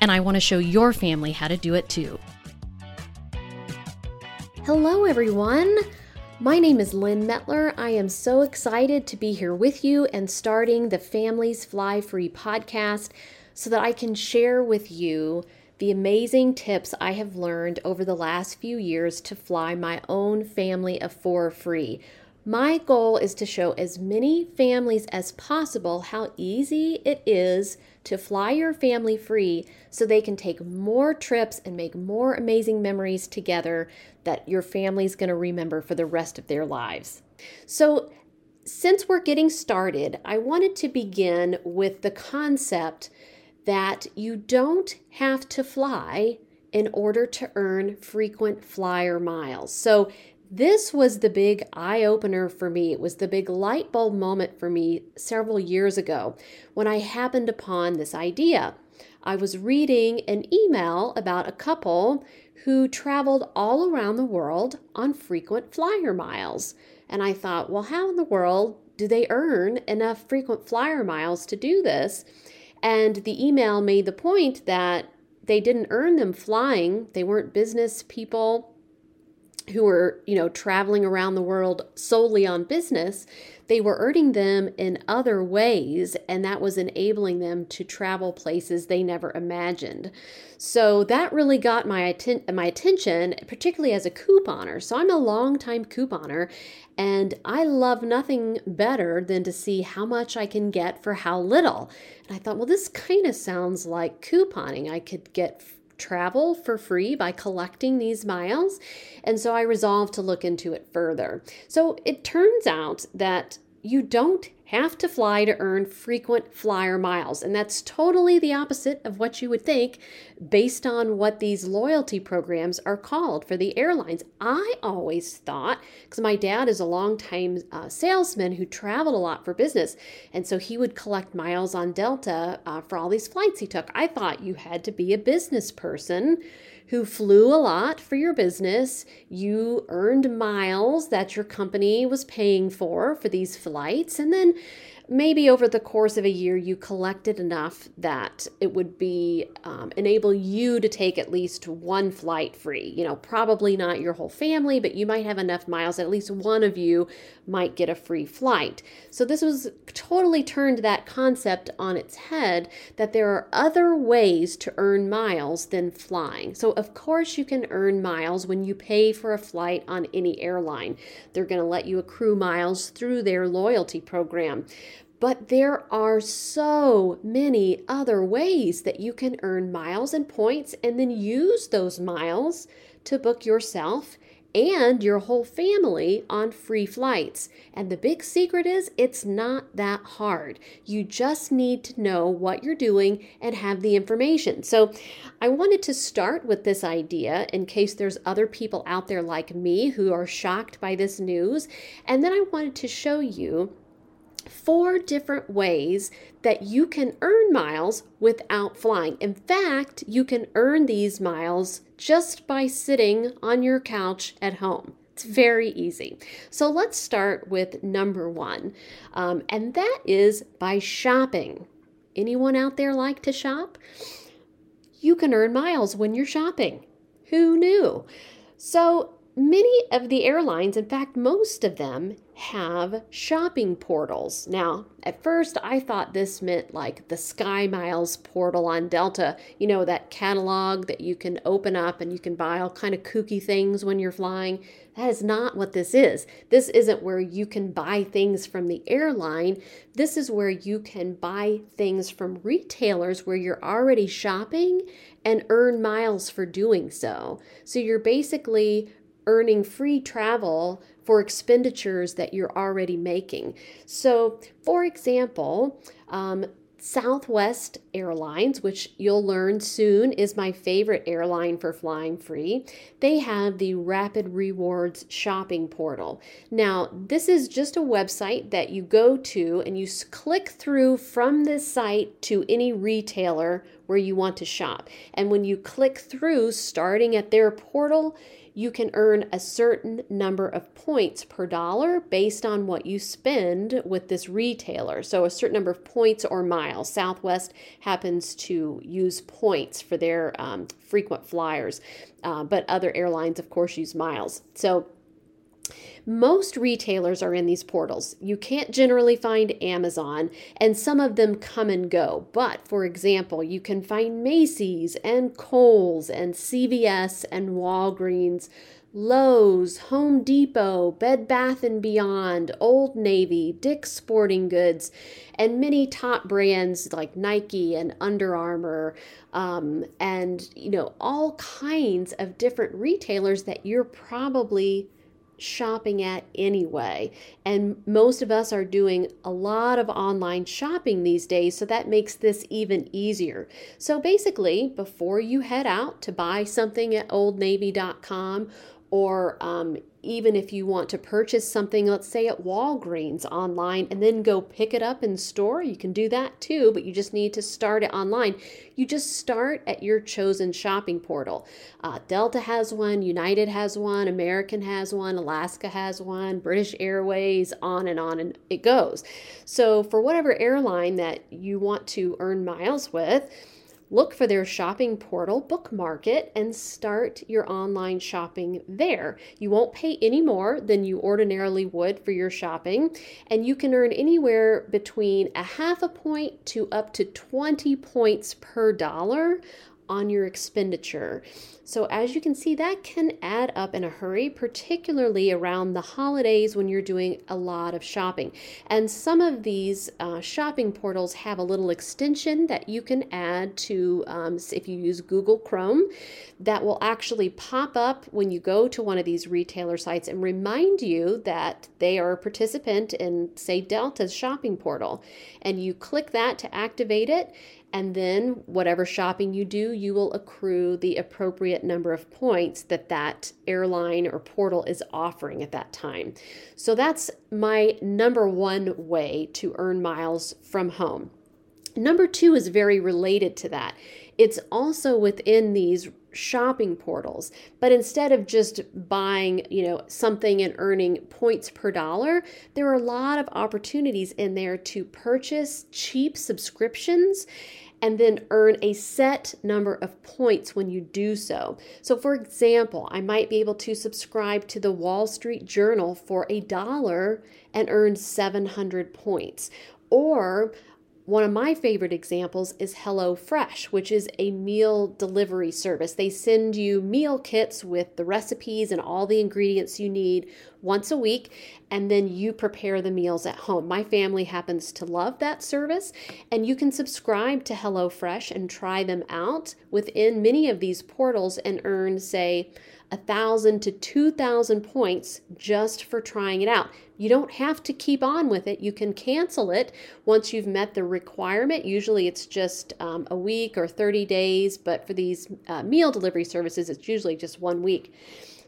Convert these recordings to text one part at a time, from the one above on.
and I want to show your family how to do it too. Hello, everyone. My name is Lynn Mettler. I am so excited to be here with you and starting the Families Fly Free podcast so that I can share with you the amazing tips I have learned over the last few years to fly my own family of four free my goal is to show as many families as possible how easy it is to fly your family free so they can take more trips and make more amazing memories together that your family's going to remember for the rest of their lives. So, since we're getting started, I wanted to begin with the concept that you don't have to fly in order to earn frequent flyer miles. So, this was the big eye opener for me. It was the big light bulb moment for me several years ago when I happened upon this idea. I was reading an email about a couple who traveled all around the world on frequent flyer miles. And I thought, well, how in the world do they earn enough frequent flyer miles to do this? And the email made the point that they didn't earn them flying, they weren't business people who were, you know, traveling around the world solely on business, they were earning them in other ways, and that was enabling them to travel places they never imagined. So that really got my atten- my attention, particularly as a couponer. So I'm a long-time couponer, and I love nothing better than to see how much I can get for how little. And I thought, well, this kind of sounds like couponing. I could get travel for free by collecting these miles. And so I resolved to look into it further. So it turns out that you don't have to fly to earn frequent flyer miles. And that's totally the opposite of what you would think based on what these loyalty programs are called for the airlines. I always thought, because my dad is a longtime uh, salesman who traveled a lot for business, and so he would collect miles on Delta uh, for all these flights he took. I thought you had to be a business person who flew a lot for your business. You earned miles that your company was paying for for these flights. And then maybe over the course of a year you collected enough that it would be um, enable you to take at least one flight free. You know probably not your whole family but you might have enough miles at least one of you might get a free flight. So this was totally turned that concept on its head that there are other ways to earn miles than flying. So of course you can earn miles when you pay for a flight on any airline. They're going to let you accrue miles through their loyalty program but there are so many other ways that you can earn miles and points and then use those miles to book yourself and your whole family on free flights. And the big secret is it's not that hard. You just need to know what you're doing and have the information. So, I wanted to start with this idea in case there's other people out there like me who are shocked by this news. And then I wanted to show you four different ways that you can earn miles without flying. In fact, you can earn these miles just by sitting on your couch at home. It's very easy. So let's start with number one, um, and that is by shopping. Anyone out there like to shop? You can earn miles when you're shopping. Who knew? So Many of the airlines, in fact, most of them, have shopping portals. Now, at first, I thought this meant like the Sky Miles portal on Delta, you know, that catalog that you can open up and you can buy all kind of kooky things when you're flying. That is not what this is. This isn't where you can buy things from the airline. This is where you can buy things from retailers where you're already shopping and earn miles for doing so. So you're basically earning free travel for expenditures that you're already making. So, for example, um, Southwest Airlines, which you'll learn soon is my favorite airline for flying free, they have the Rapid Rewards shopping portal. Now, this is just a website that you go to and you click through from this site to any retailer where you want to shop. And when you click through, starting at their portal, you can earn a certain number of points per dollar based on what you spend with this retailer. So, a certain number of points or miles. Southwest happens to use points for their um, frequent flyers, uh, but other airlines, of course, use miles. So, most retailers are in these portals. You can't generally find Amazon, and some of them come and go. But for example, you can find Macy's and Kohl's and CVS and Walgreens. Lowe's, Home Depot, Bed Bath and Beyond, Old Navy, Dick's Sporting Goods, and many top brands like Nike and Under Armour, um, and you know all kinds of different retailers that you're probably shopping at anyway. And most of us are doing a lot of online shopping these days, so that makes this even easier. So basically, before you head out to buy something at oldnavy.com or um, even if you want to purchase something, let's say at Walgreens online, and then go pick it up in store, you can do that too, but you just need to start it online. You just start at your chosen shopping portal. Uh, Delta has one, United has one, American has one, Alaska has one, British Airways, on and on, and it goes. So, for whatever airline that you want to earn miles with, Look for their shopping portal, bookmark it, and start your online shopping there. You won't pay any more than you ordinarily would for your shopping, and you can earn anywhere between a half a point to up to 20 points per dollar on your expenditure. So, as you can see, that can add up in a hurry, particularly around the holidays when you're doing a lot of shopping. And some of these uh, shopping portals have a little extension that you can add to, um, if you use Google Chrome, that will actually pop up when you go to one of these retailer sites and remind you that they are a participant in, say, Delta's shopping portal. And you click that to activate it and then whatever shopping you do, you will accrue the appropriate number of points that that airline or portal is offering at that time. So that's my number one way to earn miles from home. Number two is very related to that. It's also within these shopping portals but instead of just buying you know something and earning points per dollar there are a lot of opportunities in there to purchase cheap subscriptions and then earn a set number of points when you do so. So, for example, I might be able to subscribe to the Wall Street Journal for a dollar and earn 700 points. Or one of my favorite examples is HelloFresh, which is a meal delivery service. They send you meal kits with the recipes and all the ingredients you need once a week, and then you prepare the meals at home. My family happens to love that service, and you can subscribe to HelloFresh and try them out within many of these portals and earn, say, a thousand to two thousand points just for trying it out. You don't have to keep on with it. You can cancel it once you've met the requirement. Usually it's just um, a week or 30 days, but for these uh, meal delivery services, it's usually just one week.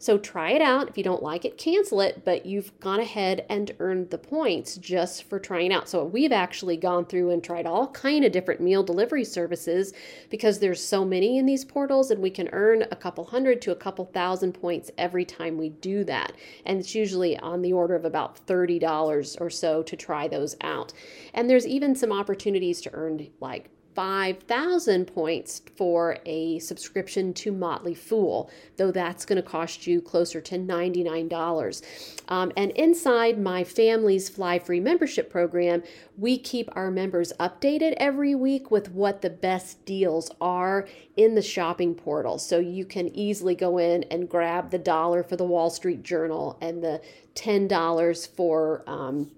So try it out. If you don't like it, cancel it, but you've gone ahead and earned the points just for trying out. So we've actually gone through and tried all kind of different meal delivery services because there's so many in these portals and we can earn a couple hundred to a couple thousand points every time we do that. And it's usually on the order of about $30 or so to try those out. And there's even some opportunities to earn like 5,000 points for a subscription to Motley Fool, though that's going to cost you closer to $99. Um, and inside my Families Fly Free membership program, we keep our members updated every week with what the best deals are in the shopping portal. So you can easily go in and grab the dollar for the Wall Street Journal and the $10 for. Um,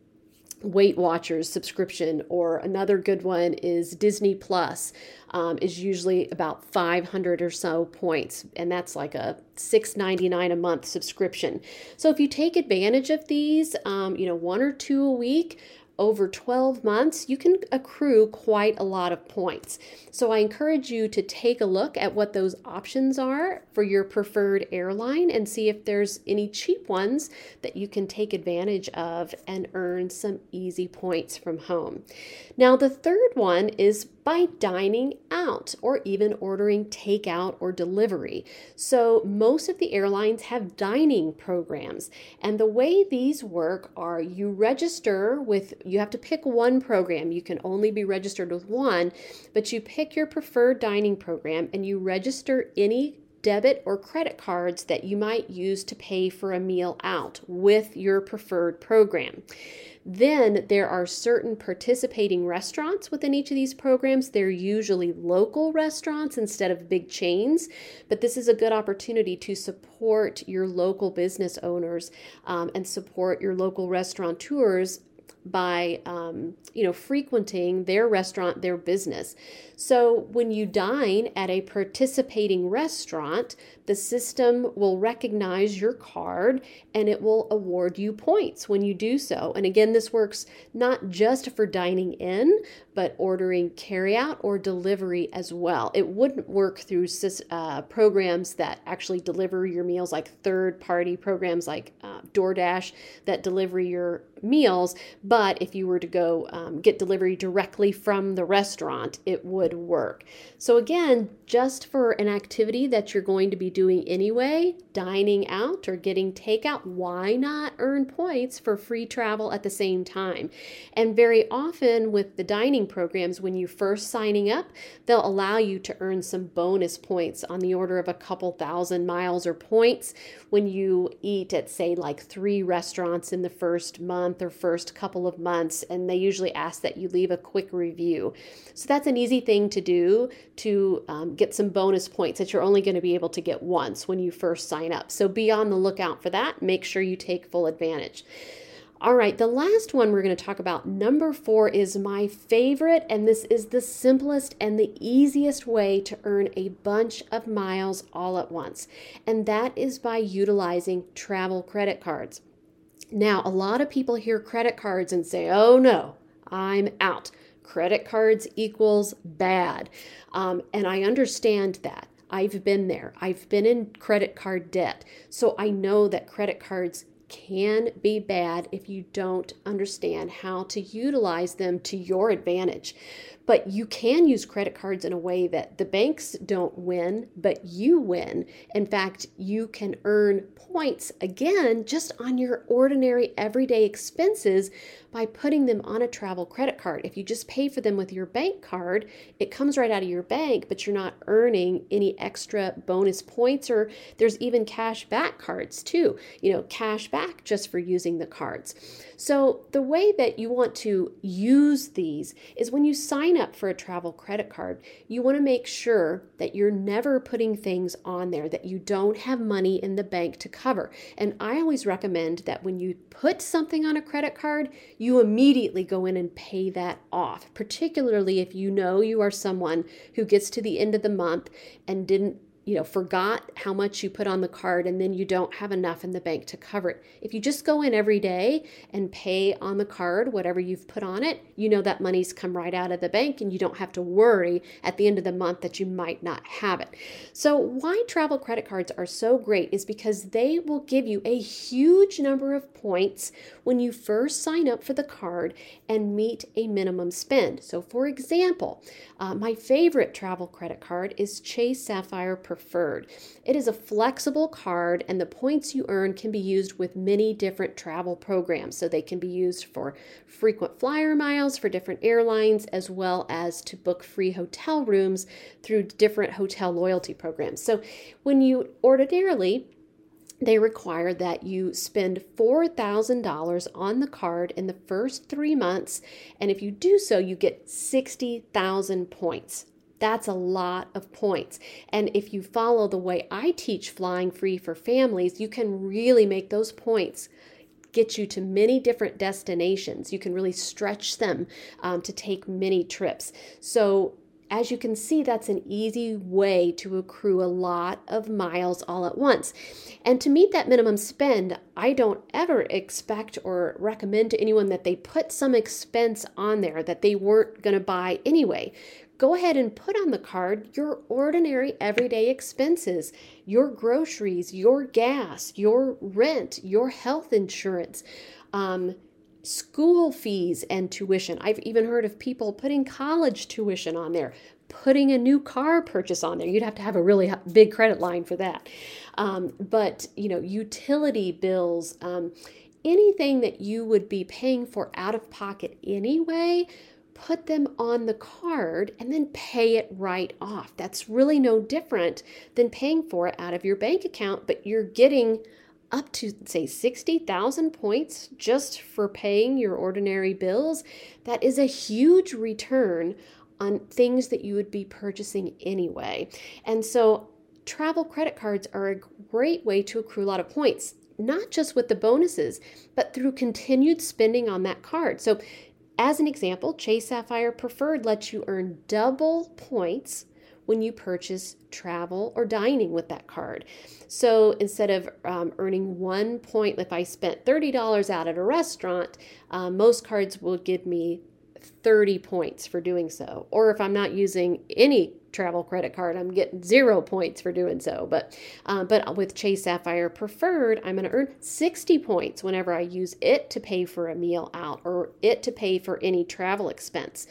Weight Watchers subscription, or another good one is Disney Plus, um, is usually about 500 or so points, and that's like a 6.99 a month subscription. So if you take advantage of these, um, you know, one or two a week, over 12 months, you can accrue quite a lot of points. So I encourage you to take a look at what those options are for your preferred airline and see if there's any cheap ones that you can take advantage of and earn some easy points from home. Now, the third one is by dining out or even ordering takeout or delivery. So, most of the airlines have dining programs, and the way these work are you register with, you have to pick one program. You can only be registered with one, but you pick your preferred dining program and you register any debit or credit cards that you might use to pay for a meal out with your preferred program. Then there are certain participating restaurants within each of these programs. They're usually local restaurants instead of big chains, but this is a good opportunity to support your local business owners um, and support your local restaurateurs by um, you know frequenting their restaurant their business. So when you dine at a participating restaurant the system will recognize your card and it will award you points when you do so. And again this works not just for dining in but ordering carryout or delivery as well it wouldn't work through uh, programs that actually deliver your meals like third party programs like uh, DoorDash that deliver your meals but if you were to go um, get delivery directly from the restaurant, it would work. So, again, just for an activity that you're going to be doing anyway, dining out or getting takeout, why not earn points for free travel at the same time? And very often with the dining programs, when you first signing up, they'll allow you to earn some bonus points on the order of a couple thousand miles or points when you eat at, say, like three restaurants in the first month or first couple of months. And they usually ask that you leave a quick review. So that's an easy thing to do to um, get some bonus points that you're only going to be able to get once when you first sign up. So be on the lookout for that. Make sure you take full advantage. All right, the last one we're going to talk about, number four, is my favorite, and this is the simplest and the easiest way to earn a bunch of miles all at once, and that is by utilizing travel credit cards. Now, a lot of people hear credit cards and say, oh no, I'm out. Credit cards equals bad. Um, and I understand that. I've been there. I've been in credit card debt. So I know that credit cards can be bad if you don't understand how to utilize them to your advantage. But you can use credit cards in a way that the banks don't win, but you win. In fact, you can earn points again just on your ordinary everyday expenses by putting them on a travel credit card. If you just pay for them with your bank card, it comes right out of your bank, but you're not earning any extra bonus points, or there's even cash back cards too. You know, cash back just for using the cards. So, the way that you want to use these is when you sign up for a travel credit card, you want to make sure that you're never putting things on there that you don't have money in the bank to cover. And I always recommend that when you put something on a credit card, you immediately go in and pay that off, particularly if you know you are someone who gets to the end of the month and didn't you know, forgot how much you put on the card and then you don't have enough in the bank to cover it. If you just go in every day and pay on the card whatever you've put on it, you know that money's come right out of the bank and you don't have to worry at the end of the month that you might not have it. So, why travel credit cards are so great is because they will give you a huge number of points when you first sign up for the card and meet a minimum spend. So, for example, uh, my favorite travel credit card is Chase Sapphire Preferred. It is a flexible card, and the points you earn can be used with many different travel programs. So, they can be used for frequent flyer miles for different airlines, as well as to book free hotel rooms through different hotel loyalty programs. So, when you ordinarily they require that you spend $4,000 on the card in the first three months. And if you do so, you get 60,000 points. That's a lot of points. And if you follow the way I teach flying free for families, you can really make those points get you to many different destinations. You can really stretch them um, to take many trips. So as you can see, that's an easy way to accrue a lot of miles all at once. And to meet that minimum spend, I don't ever expect or recommend to anyone that they put some expense on there that they weren't going to buy anyway. Go ahead and put on the card your ordinary everyday expenses, your groceries, your gas, your rent, your health insurance. Um, school fees and tuition. I've even heard of people putting college tuition on there, putting a new car purchase on there. You'd have to have a really big credit line for that. Um, but, you know, utility bills, um, anything that you would be paying for out of pocket anyway, put them on the card and then pay it right off. That's really no different than paying for it out of your bank account, but you're getting up to say 60,000 points just for paying your ordinary bills, that is a huge return on things that you would be purchasing anyway. And so travel credit cards are a great way to accrue a lot of points, not just with the bonuses, but through continued spending on that card. So as an example, Chase Sapphire Preferred lets you earn double points when you purchase travel or dining with that card. So instead of um, earning one point, if I spent $30 out at a restaurant, uh, most cards will give me 30 points for doing so. Or if I'm not using any travel credit card, I'm getting zero points for doing so. But uh, but with Chase Sapphire Preferred, I'm going to earn 60 points whenever I use it to pay for a meal out or it to pay for any travel expense.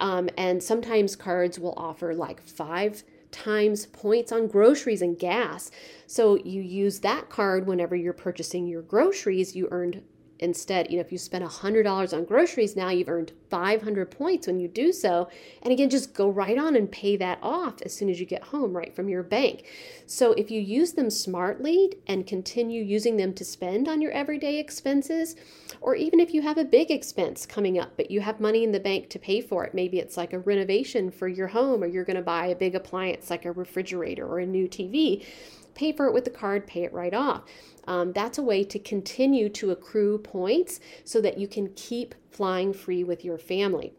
Um, and sometimes cards will offer like five times points on groceries and gas. So you use that card whenever you're purchasing your groceries, you earned instead, you know, if you spend $100 on groceries, now you've earned 500 points when you do so. And again, just go right on and pay that off as soon as you get home, right from your bank. So if you use them smartly and continue using them to spend on your everyday expenses, or even if you have a big expense coming up, but you have money in the bank to pay for it, maybe it's like a renovation for your home, or you're going to buy a big appliance like a refrigerator or a new TV pay for it with the card, pay it right off. Um, that's a way to continue to accrue points so that you can keep flying free with your family.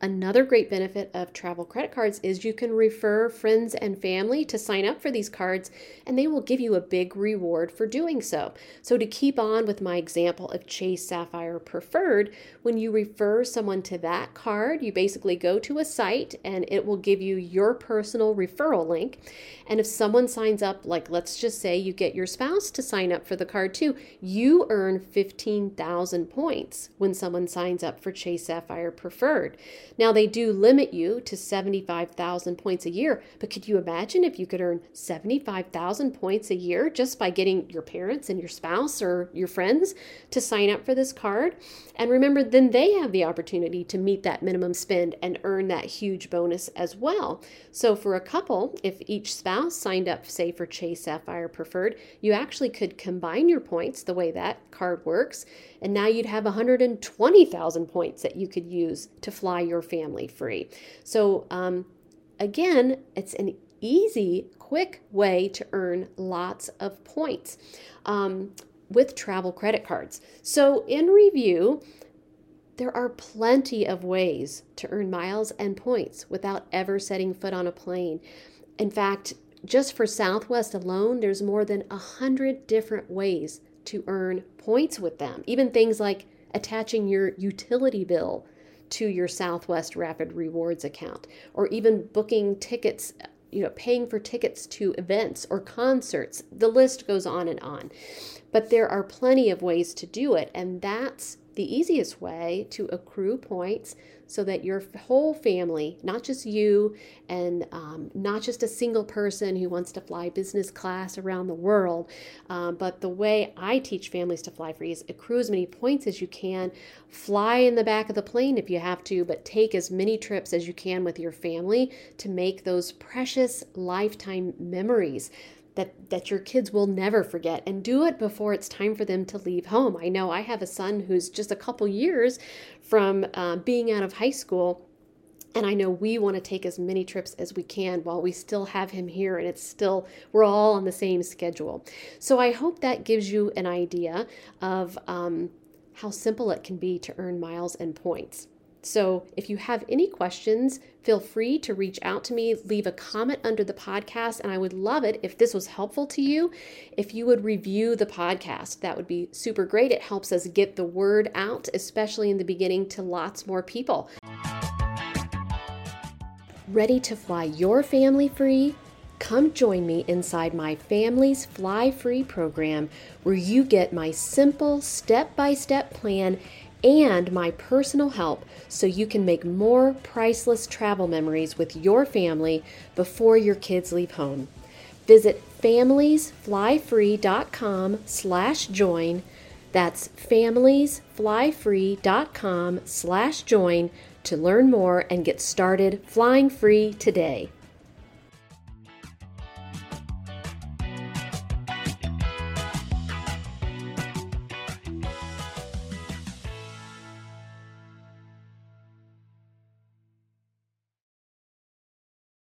Another great benefit of travel credit cards is you can refer friends and family to sign up for these cards and they will give you a big reward for doing so. So, to keep on with my example of Chase Sapphire Preferred, when you refer someone to that card, you basically go to a site and it will give you your personal referral link. And if someone signs up, like let's just say you get your spouse to sign up for the card too, you earn 15,000 points when someone signs up for Chase Sapphire Preferred. Now, they do limit you to 75,000 points a year, but could you imagine if you could earn 75,000 points a year just by getting your parents and your spouse or your friends to sign up for this card? And remember, then they have the opportunity to meet that minimum spend and earn that huge bonus as well. So, for a couple, if each spouse signed up, say for Chase Sapphire Preferred, you actually could combine your points the way that card works, and now you'd have 120,000 points that you could use to fly your family free. So, um, again, it's an easy, quick way to earn lots of points um, with travel credit cards. So, in review, there are plenty of ways to earn miles and points without ever setting foot on a plane. In fact, just for Southwest alone, there's more than a hundred different ways to earn points with them. Even things like attaching your utility bill to your Southwest Rapid Rewards account, or even booking tickets, you know, paying for tickets to events or concerts. The list goes on and on. But there are plenty of ways to do it, and that's the easiest way to accrue points so that your whole family, not just you and um, not just a single person who wants to fly business class around the world, um, but the way I teach families to fly free is accrue as many points as you can, fly in the back of the plane if you have to, but take as many trips as you can with your family to make those precious lifetime memories that that your kids will never forget and do it before it's time for them to leave home i know i have a son who's just a couple years from uh, being out of high school and I know we want to take as many trips as we can while we still have him here and it's still, we're all on the same schedule. So I hope that gives you an idea of um, how simple it can be to earn miles and points. So if you have any questions, feel free to reach out to me, leave a comment under the podcast, and I would love it if this was helpful to you. If you would review the podcast, that would be super great. It helps us get the word out, especially in the beginning, to lots more people. Ready to fly your family free? Come join me inside my Families Fly Free program, where you get my simple step by step plan and my personal help so you can make more priceless travel memories with your family before your kids leave home. Visit familiesflyfree.com slash join. That's familiesflyfree.com slash join to learn more and get started flying free today.